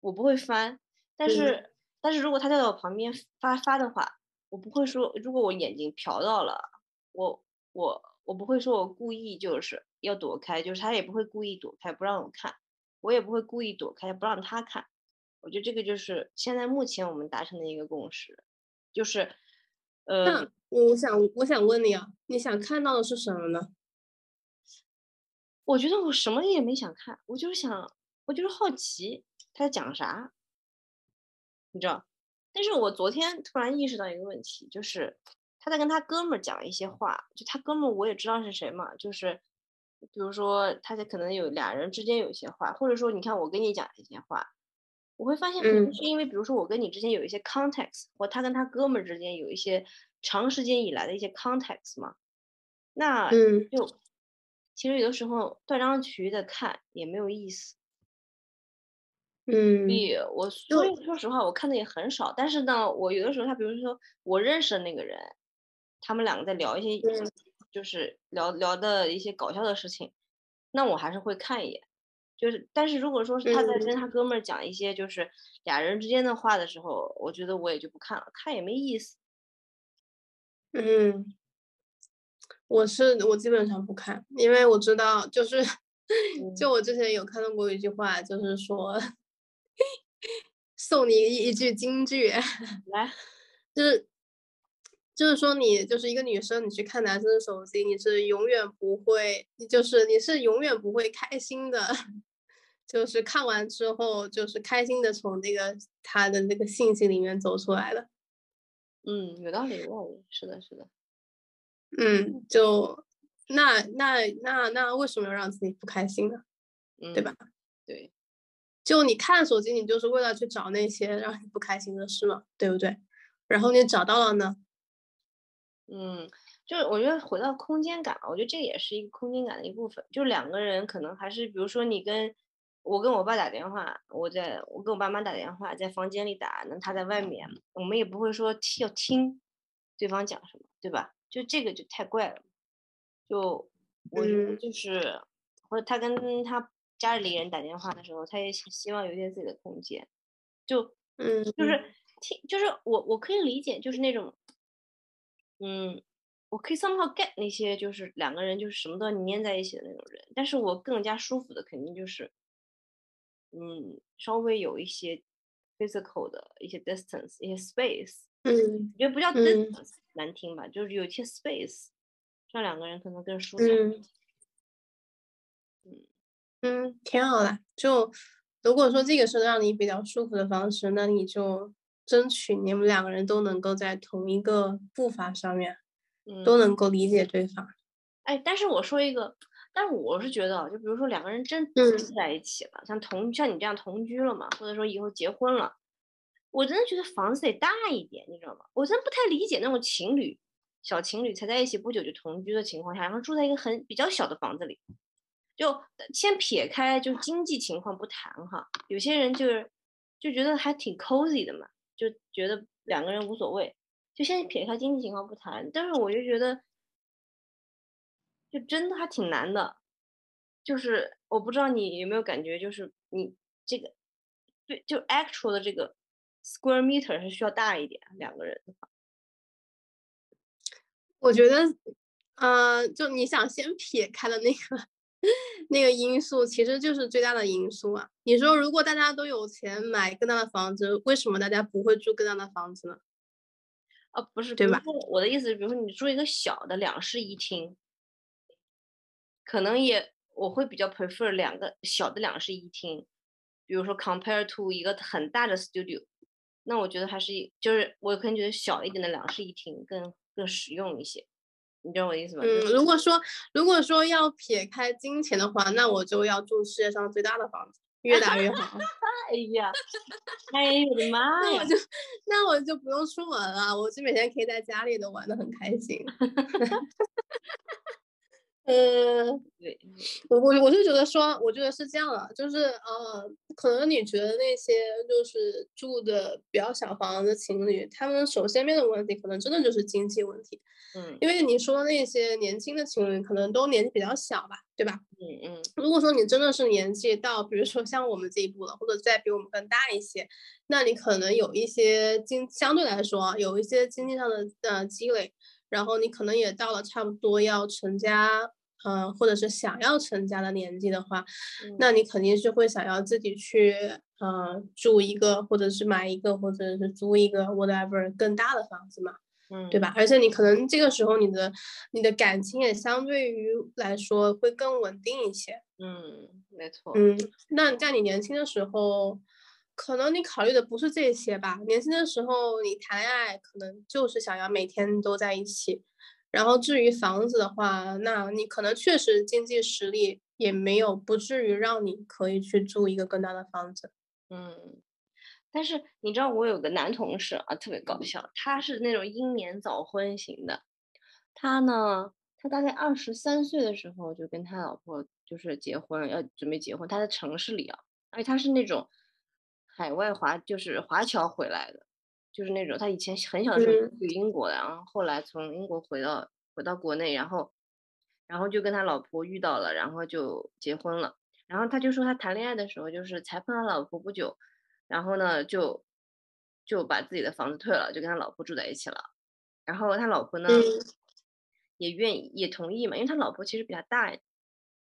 S1: 我不会翻，但是、但是如果他在我旁边发发的话，我不会说，如果我眼睛瞟到了，我我我不会说我故意就是要躲开，就是他也不会故意躲开不让我看，我也不会故意躲开不让他看。我觉得这个就是现在目前我们达成的一个共识，就是呃
S2: 那我想我想问你啊，你想看到的是什么呢？
S1: 我觉得我什么也没想看，我就是想，我就是好奇他在讲啥，你知道？但是我昨天突然意识到一个问题，就是他在跟他哥们儿讲一些话，就他哥们儿我也知道是谁嘛，就是比如说他在可能有俩人之间有一些话，或者说你看我跟你讲一些话，我会发现可能
S2: 嗯
S1: 是因为比如说我跟你之间有一些 context，或他跟他哥们儿之间有一些长时间以来的一些 context 嘛，那
S2: 嗯
S1: 就其实有的时候断章取义的看也没有意思。所
S2: 嗯
S1: 以我所以说实话，我看的也很少。但是呢，我有的时候他比如说我认识的那个人，他们两个在聊一些
S2: 嗯
S1: 就是聊聊的一些搞笑的事情，那我还是会看一眼。就是，但是如果说是他在
S2: 嗯。
S1: 跟他哥们儿讲一些就是俩人之间的话的时候，我觉得我也就不看了，看也没意思。
S2: 嗯，我是我基本上不看，因为我知道，就是就我之前有看到过一句话，就是说 送你一一句金句，
S1: 来，
S2: 就是就是说你就是一个女生，你去看男生的手机，你是永远不会，你就是你是永远不会开心的，就是看完之后就是开心的从那个他的那个信息里面走出来的。
S1: 嗯，有道理，有道理，是的，是的。
S2: 嗯，就那那那那为什么要让自己不开心呢？
S1: 嗯，
S2: 对吧？
S1: 对，
S2: 就你看手机，你就是为了去找那些让你不开心的事嘛，对不对？然后你找到了呢，
S1: 嗯，就是我觉得回到空间感，我觉得这也是一个空间感的一部分。就两个人可能还是，比如说你跟我跟我爸打电话，我在我跟我爸妈打电话，在房间里打，那他在外面，我们也不会说听要听对方讲什么，对吧？就这个就太怪了。就我觉得
S2: 嗯
S1: 就是，或者他跟他家里人打电话的时候，他也希希望有一点自己的空间，就
S2: 嗯，
S1: 就是听，就是我我可以理解，就是那种，嗯，我可以 somehow get 那些就是两个人就是什么都要粘在一起的那种人，但是我更加舒服的肯定就是，嗯，稍微有一些 physical 的一些 distance，一些 space，
S2: 嗯
S1: 我觉得不叫
S2: 嗯
S1: distance、难听吧，就是有一些 space，让两个人可能更舒畅。
S2: 嗯嗯，挺好的。就如果说这个是让你比较舒服的方式，那你就争取你们两个人都能够在同一个步伐上面，
S1: 嗯，
S2: 都能够理解对方。
S1: 哎，但是我说一个，但是我是觉得啊，就比如说两个人真
S2: 嗯
S1: 住在一起了，像同像你这样同居了嘛，或者说以后结婚了，我真的觉得房子得大一点，你知道吗？我真不太理解那种情侣，小情侣才在一起不久就同居的情况下，然后住在一个很比较小的房子里，就先撇开就经济情况不谈哈，有些人就是就觉得还挺 cozy 的嘛，就觉得两个人无所谓，就先撇开经济情况不谈，但是我就觉得。就真的还挺难的，就是我不知道你有没有感觉，就是你这个对，就 actual 的这个 square meter 是需要大一点，两个人的话，
S2: 我觉得，呃，就你想先撇开的那个那个因素，其实就是最大的因素啊。你说，如果大家都有钱买更大的房子，为什么大家不会住更大的房子呢？
S1: 啊，不是，
S2: 对吧？
S1: 我的意思是，比如说你住一个小的两室一厅，可能也我会比较 prefer 两个小的两室一厅，比如说 compare to 一个很大的 studio，那我觉得还是就是我可能觉得小一点的两室一厅更更实用一些，你知道我意思吗？
S2: 嗯，如果说如果说要撇开金钱的话，那我就要住世界上最大的房子，越大越好。
S1: 哎呀，哎呀我的妈呀！
S2: 那我就那我就不用出门了，我就每天可以在家里都玩的很开心。嗯，
S1: 对，
S2: 我我我就觉得说，我觉得是这样的，就是呃，可能你觉得那些就是住的比较小房的情侣，他们首先面的问题可能真的就是经济问题，
S1: 嗯。
S2: 因为你说那些年轻的情侣可能都年纪比较小吧，对吧？
S1: 嗯嗯？
S2: 如果说你真的是年纪到，比如说像我们这一步了，或者再比我们更大一些，那你可能有一些经相对来说啊，有一些经济上的呃积累，然后你可能也到了差不多要成家，呃，或者是想要成家的年纪的话，
S1: 嗯
S2: 那你肯定是会想要自己去呃住一个，或者是买一个，或者是租一个 whatever 更大的房子嘛。
S1: 嗯，
S2: 对吧？？而且你可能这个时候你的你的感情也相对于来说会更稳定一些。
S1: 嗯，没错。
S2: 嗯，那在你年轻的时候，可能你考虑的不是这些吧？年轻的时候你谈恋爱可能就是想要每天都在一起，然后至于房子的话，那你可能确实经济实力也没有，不至于让你可以去住一个更大的房子。
S1: 嗯，但是你知道我有个男同事啊，特别搞笑，他是那种英年早婚型的。他呢，他大概二十三岁的时候就跟他老婆就是结婚，要准备结婚。他在城市里啊，而且他是那种海外华，就是华侨回来的，就是那种他以前很小的时候
S2: 嗯
S1: 去英国的，然后后来从英国回到回到国内，然后然后就跟他老婆遇到了，然后就结婚了。然后他就说他谈恋爱的时候，就是才碰到老婆不久，然后呢就就把自己的房子退了，就跟他老婆住在一起了。然后他老婆呢、
S2: 嗯
S1: 也愿意也同意嘛，因为他老婆其实比他大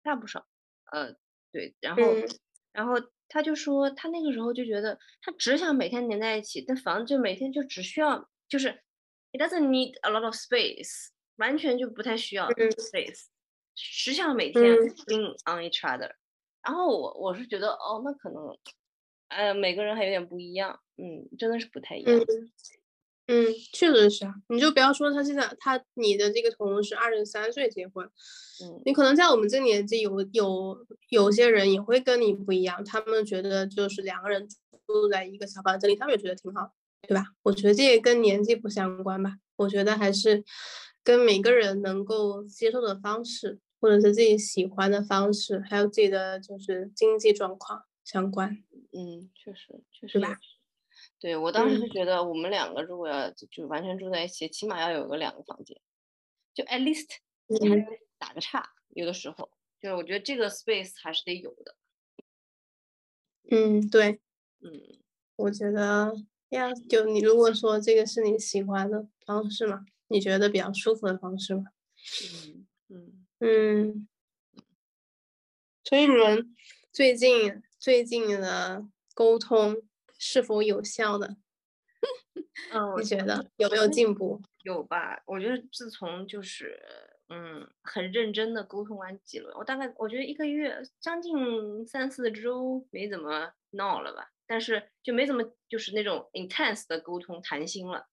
S1: 大不少，呃对，然后、
S2: 嗯
S1: 然后他就说他那个时候就觉得他只想每天黏在一起，但房子就每天就只需要就是 it doesn't need a lot of space，完全就不太需要
S2: 嗯
S1: space，只想每天
S2: 嗯
S1: lean on each other。然后我我是觉得哦，那可能，呃，每个人还有点不一样，嗯，真的是不太一样。
S2: 嗯嗯，确实是啊。你就不要说他现在他你的这个同事二十三岁结婚，
S1: 嗯
S2: 你可能在我们这年纪有有有些人也会跟你不一样，他们觉得就是两个人住在一个小房子里，他们也觉得挺好，对吧？我觉得这也跟年纪不相关吧，我觉得还是跟每个人能够接受的方式，或者是自己喜欢的方式，还有自己的就是经济状况相关。
S1: 嗯，确实确实
S2: 吧
S1: 对我当时就
S2: 嗯。
S1: 觉得我们两个如果要就就完全住在一起，起码要有个两个房间，就 at least 你还打个岔，有的时候。就是我觉得这个 space 还是得有的。
S2: 嗯，对，
S1: 嗯。
S2: 我觉得呀，就你如果说这个是你喜欢的方式嘛，你觉得比较舒服的方式嘛，
S1: 嗯嗯，
S2: 嗯，所以你们最近最近的沟通是否有效呢？
S1: 嗯，
S2: 你觉得有没有进步？
S1: 有吧？我觉得自从就是嗯很认真的沟通完几轮，我大概我觉得一个月将近三四周没怎么闹了吧，但是就没怎么就是那种 intense 的沟通谈心了，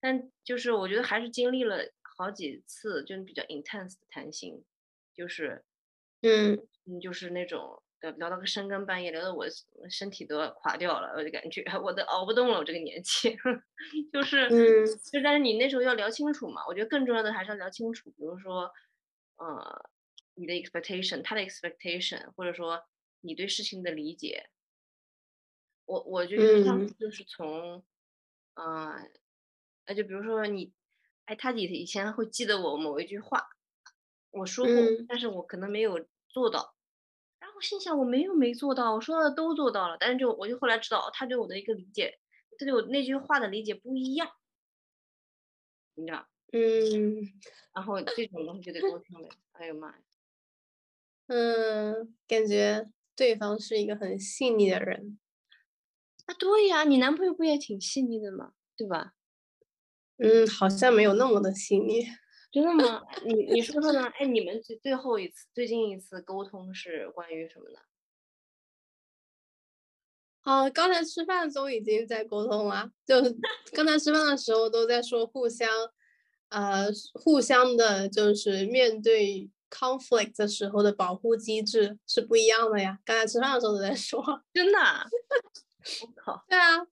S1: 但就是我觉得还是经历了好几次就是比较 intense 的谈心，就是
S2: 嗯
S1: 嗯就是那种。聊聊到个深更半夜，聊的我身体都要垮掉了，我就感觉我都熬不动了，我这个年纪，就是
S2: 嗯
S1: 就但是你那时候要聊清楚嘛，我觉得更重要的还是要聊清楚，比如说，呃，你的 expectation，他的 expectation，或者说你对事情的理解。我我就觉得上次
S2: 嗯
S1: 就是从，呃，那就比如说你，哎，他以以前会记得我某一句话，我说过，
S2: 嗯
S1: 但是我可能没有做到。然后心想我没有没做到，我说的都做到了，但是就我就后来知道，他对我的一个理解，他对我那句话的理解不一样，你知道？
S2: 嗯
S1: 然后这种东西就得沟通了。哎呦妈呀！
S2: 嗯，感觉对方是一个很细腻的人。
S1: 啊，对呀，你男朋友不也挺细腻的吗？对吧？
S2: 嗯，好像没有那么的细腻。
S1: 真的吗？你你说说呢？哎，你们最最后一次、最近一次沟通是关于什么呢？
S2: 哦，刚才吃饭都已经在沟通了，就刚才吃饭的时候都在说互相，呃，互相的，就是面对 conflict 的时候的保护机制是不一样的呀。刚才吃饭的时候都在说。
S1: 真的啊？我靠！
S2: 对啊，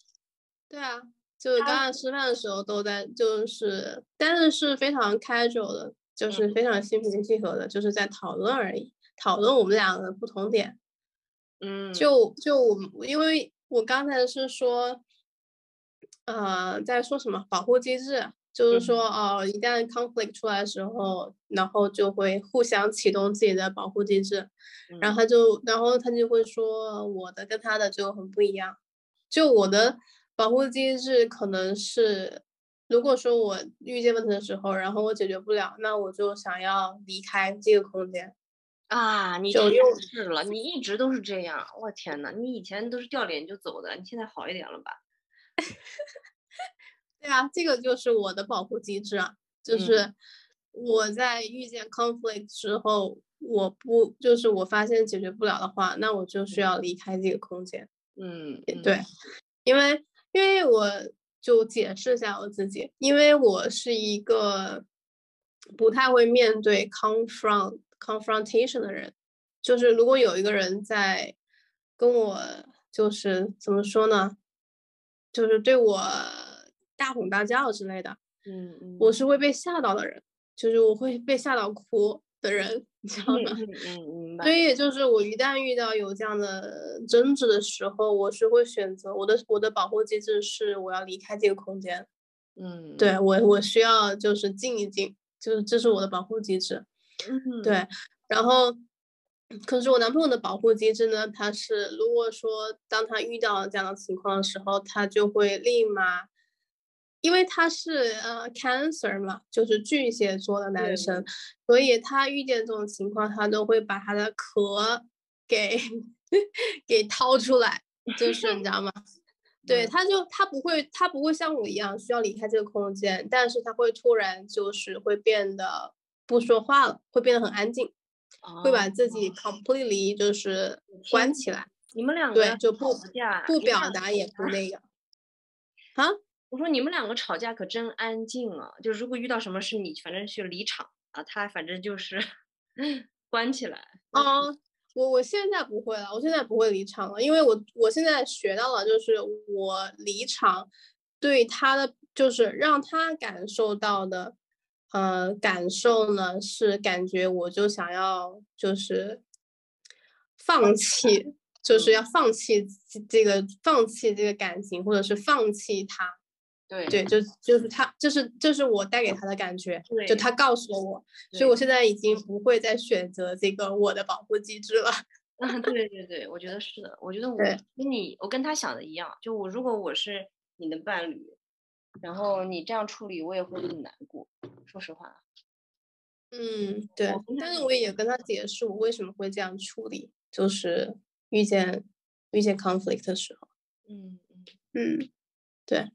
S2: 对啊，就是刚
S1: 他
S2: 才吃饭的时候都在，就是但是是非常 casual 的，就是非。常心平气和的，就是在讨论而已，讨论我们两个的不同点。
S1: 嗯，
S2: 就就我因为我刚才是说，呃，在说什么保护机制，就是说哦，一旦 conflict 出来的时候，然后就会互相启动自己的保护机制，然后他就然后他就会说我的跟他的就很不一样，就我的保护机制可能是。如果说我遇见问题的时候，然后我解决不了，那我就想要离开这个空间
S1: 啊！你就又是了，你一直都是这样。我天呐，你以前都是掉脸就走的，你现在好一点了吧？
S2: 对啊，这个就是我的保护机制啊，就是我在遇见 conflict 之后，我不就是我发现解决不了的话，那我就需要离开这个空间。
S1: 嗯，
S2: 对，因为因为我。就解释一下我自己，因为我是一个不太会面对 confront confrontation 的人，就是如果有一个人在跟我，就是怎么说呢，就是对我大吼大叫之类的，
S1: 嗯嗯，
S2: 我是会被吓到的人，就是我会被吓到哭。的人，你知道吗？
S1: 嗯，明白。
S2: 所以就是我一旦遇到有这样的争执的时候，我是会选择我的我的保护机制是我要离开这个空间。
S1: 嗯，
S2: 对我我需要就是静一静，就是这是我的保护机制。
S1: 嗯，
S2: 对。然后，可是我男朋友的保护机制呢？他是如果说当他遇到这样的情况的时候，他就会立马。因为他是呃 Cancer 嘛，就是巨蟹座的男生，所以他遇见这种情况，他都会把他的壳给 给掏出来，就是你知道吗？对，他就他不会他不会像我一样需要离开这个空间，但是他会突然就是会变得不说话了，会变得很安静，会把自己 completely 就是关起来。
S1: 你们两个
S2: 对就不不表达也不那个 啊。
S1: 我说你们两个吵架可真安静啊！就如果遇到什么事，你反正去离场啊，他反正就是 关起来。
S2: 哦，我我现在不会了，我现在不会离场了，因为我我现在学到了，就是我离场对他的就是让他感受到的，呃，感受呢是感觉我就想要就是放弃，就是要放弃这个放弃这个感情，或者是放弃他。
S1: 对
S2: 对，就就是他，这是这是我带给他的感觉，就他告诉了我，
S1: 所
S2: 以我现在已经不会再选择这个我的保护机制了。
S1: 嗯，对对对，我觉得是的，我觉得我跟你，我跟他想的一样，就我如果我是你的伴侣，然后你这样处理，我也会很难过。说实话。
S2: 嗯，对，但是我也跟他解释我为什么会这样处理，就是遇见遇见 conflict 的时候。
S1: 嗯
S2: 嗯嗯，对。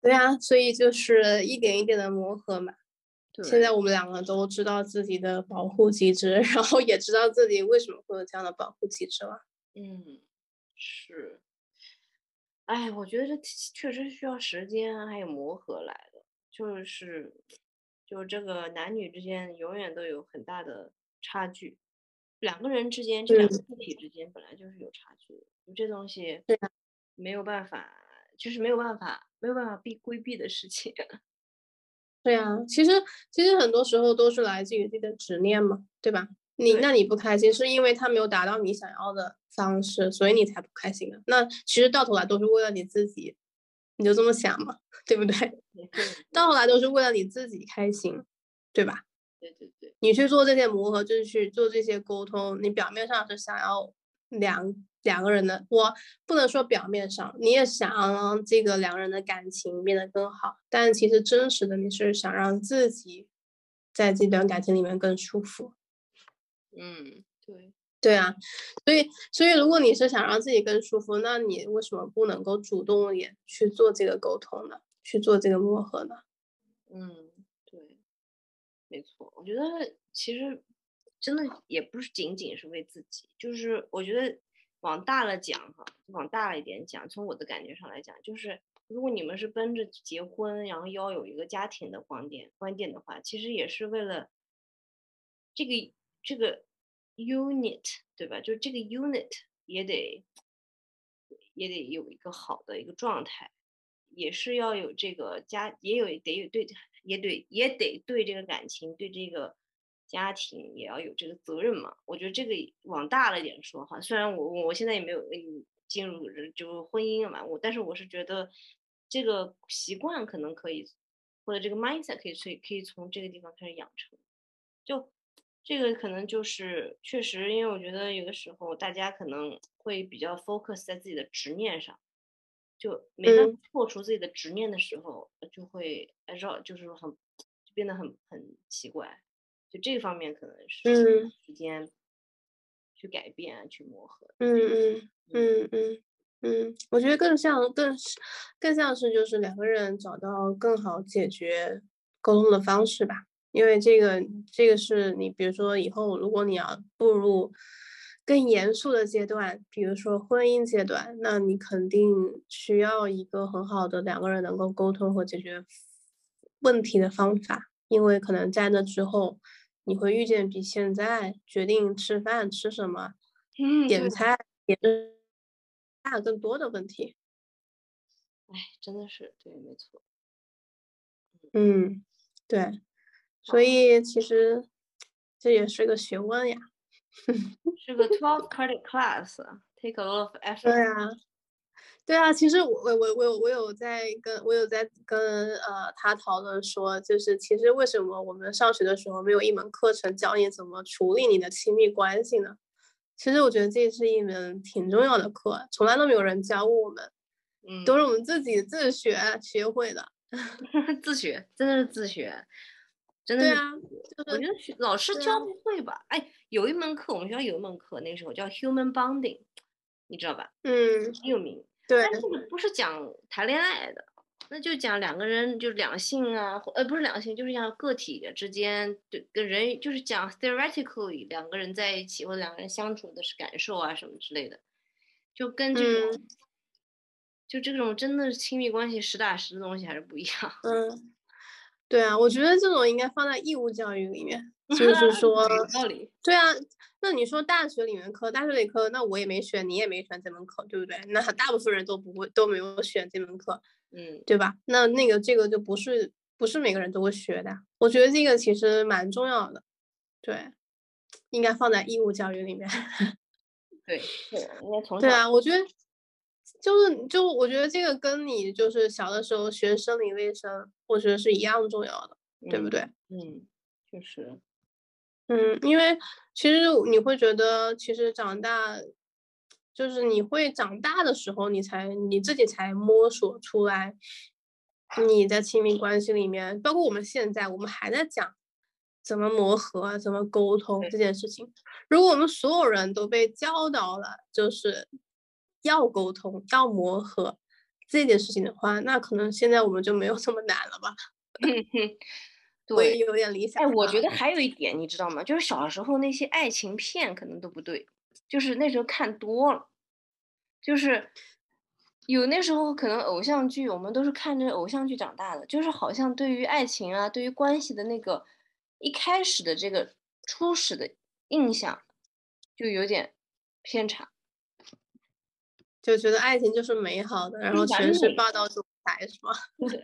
S2: 对啊，所以就是一点一点的磨合嘛。现在我们两个都知道自己的保护机制，然后也知道自己为什么会有这样的保护机制了。
S1: 嗯，是。哎，我觉得这确实需要时间还有磨合来的，就是，就这个男女之间永远都有很大的差距，两个人之间，这两个个体之间本来就是有差距的，这东西没有办法。就是没有办法，没有办法避规避的事情。
S2: 对啊，其实其实很多时候都是来自于自己的执念嘛，对吧？你那你不开心，是因为他没有达到你想要的方式，所以你才不开心的。那其实到头来都是为了你自己，你就这么想嘛，对不对？到头来都是为了你自己开心，对吧？
S1: 对对对，
S2: 你去做这些磨合，就是去做这些沟通，你表面上是想要两。两个人的，我不能说表面上你也想让这个两个人的感情变得更好，但其实真实的你是想让自己在这段感情里面更舒服。
S1: 嗯，对，
S2: 对啊，所以所以如果你是想让自己更舒服，那你为什么不能够主动一点去做这个沟通呢？去做这个磨合呢？
S1: 嗯，对，没错，我觉得其实真的也不是仅仅是为自己，就是我觉得。往大了讲哈，往大了一点讲，从我的感觉上来讲，就是如果你们是奔着结婚，然后要有一个家庭的观点观点的话，其实也是为了这个这个 unit 对吧？就这个 unit 也得也得有一个好的一个状态，也是要有这个家，也有得有对也得也得对这个感情，对这个家庭也要有这个责任嘛。我觉得这个往大了点说哈，虽然我我现在也没有嗯进入就婚姻了嘛，我但是我是觉得这个习惯可能可以，或者这个 mindset 可以从可以从这个地方开始养成。就这个可能就是确实，因为我觉得有的时候大家可能会比较 focus 在自己的执念上。就每当破除自己的执念的时候，就会绕，就是很就变得很很奇怪。就这方面可能是时间去改变、去磨合。
S2: 嗯嗯嗯嗯嗯，我觉得更像更更像是就是两个人找到更好解决沟通的方式吧。因为这个这个是你比如说以后如果你要步入。更严肃的阶段，比如说婚姻阶段，那你肯定需要一个很好的两个人能够沟通和解决问题的方法，因为可能在那之后，你会遇见比现在决定吃饭吃什么、点菜点大更多的问题。
S1: 哎，真的是对，没错。
S2: 嗯，对，所以其实这也是个学问呀。
S1: 是个 twelve credit class，take a lot of effort。对
S2: 啊，对啊，其实我我我我有我有在跟我有在跟呃他讨论说，就是其实为什么我们上学的时候没有一门课程教你怎么处理你的亲密关系呢？其实我觉得这是一门挺重要的课，从来都没有人教过我们，
S1: 嗯，
S2: 都是我们自己自学学会的，
S1: 自学真的是自学。真的
S2: 对啊，
S1: 我觉得老师教不会吧？哎，有一门课，我们学校有一门课，那时候叫 Human Bonding，你知道吧？
S2: 嗯，
S1: 很有名。
S2: 对，
S1: 但是不是讲谈恋爱的，那就讲两个人就两性啊，呃，不是两性，就是像个体之间对跟人，就是讲 theoretically 两个人在一起或者两个人相处的是感受啊什么之类的，就跟这种，就这种真的亲密关系实打实的东西还是不一样。
S2: 嗯。对啊，我觉得这种应该放在义务教育里面，就是说，
S1: 道理。
S2: 对啊，那你说大学里面课，大学里课，那我也没选，你也没选这门课，对不对？那大部分人都不会都没有选这门课，
S1: 嗯，
S2: 对吧？那那个这个就不是不是每个人都会学的。我觉得这个其实蛮重要的，对，应该放在义务教育里面。
S1: 对，对，应该从
S2: 对啊，我觉得。就是就我觉得这个跟你就是小的时候学生理卫生，我觉得是一样重要的，对不对？
S1: 嗯，确实。
S2: 嗯，因为其实你会觉得，其实长大就是你会长大的时候，你才你自己才摸索出来，你在亲密关系里面，包括我们现在，我们还在讲怎么磨合、怎么沟通这件事情。如果我们所有人都被教导了，就是。要沟通，要磨合这件事情的话，那可能现在我们就没有这么难了吧？
S1: 对，
S2: 有点理想。
S1: 哎，我觉得还有一点，你知道吗？就是小时候那些爱情片可能都不对，就是那时候看多了，就是有那时候可能偶像剧，我们都是看着偶像剧长大的，就是好像对于爱情啊，对于关系的那个一开始的这个初始的印象就有点偏差。
S2: 就觉得爱情就是美好的，然后全是霸道总裁，是吗？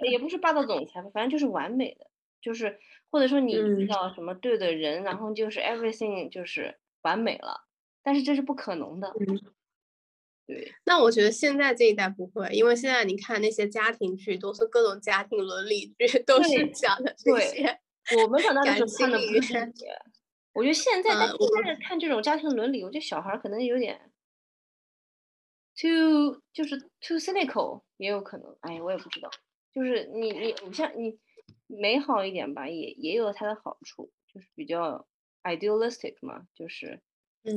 S1: 也不是霸道总裁吧，反正就是完美的，就是或者说你遇到什么对的人，然后就是 everything 就是完美了，但是这是不可能的。
S2: 嗯，
S1: 对。
S2: 那我觉得现在这一代不会，因为现在你看那些家庭剧，都是各种家庭伦理剧，都是讲的这些。
S1: 我们长大的时候看的不是这些。我觉得现在，但现在看这种家庭伦理，我觉得小孩可能有点。Too 就是 too cynical 也有可能，哎，我也不知道，就是你你偶像你美好一点吧，也也有它的好处，就是比较 idealistic 嘛，就是
S2: 嗯，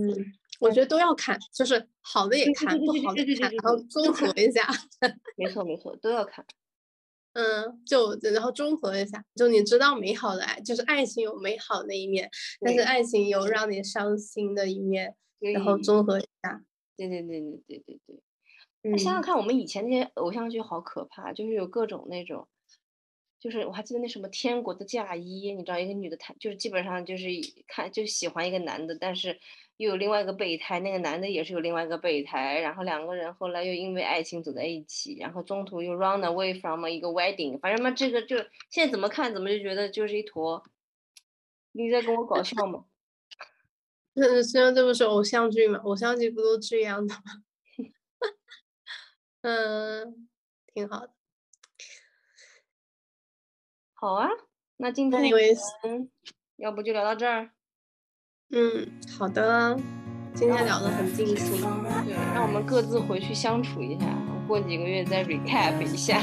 S2: 我觉得都要看，就是好的也看，不好的看，然后综合一下。
S1: 没错没错，都要看。
S2: 嗯，就然后综合一下，就你知道美好的爱，就是爱情有美好的一面，但是爱情有让你伤心的一面，然后综合一下。
S1: 对对对对对对对，想想看，我们以前那些偶像剧好可怕，就是有各种那种，就是我还记得那什么《天国的嫁衣》，你知道一个女的她就是基本上就是看就喜欢一个男的，但是又有另外一个备胎，那个男的也是有另外一个备胎，然后两个人后来又因为爱情走在一起，然后中途又 run away from 一个 wedding，反正嘛这个就现在怎么看怎么就觉得就是一坨，你在跟我搞笑吗？
S2: 嗯，虽然这不是偶像剧嘛，偶像剧不都这样的吗？嗯，挺好的。
S1: 好啊，那今天要不就聊到这儿。
S2: 嗯，好的。今天聊得很尽兴，
S1: 对，让我们各自回去相处一下，过几个月再 recap 一下。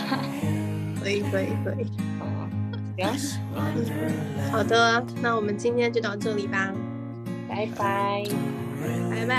S2: 可以，可以，可以。
S1: 行。
S2: 好的，那我们今天就到这里吧。
S1: 拜拜，
S2: 拜拜。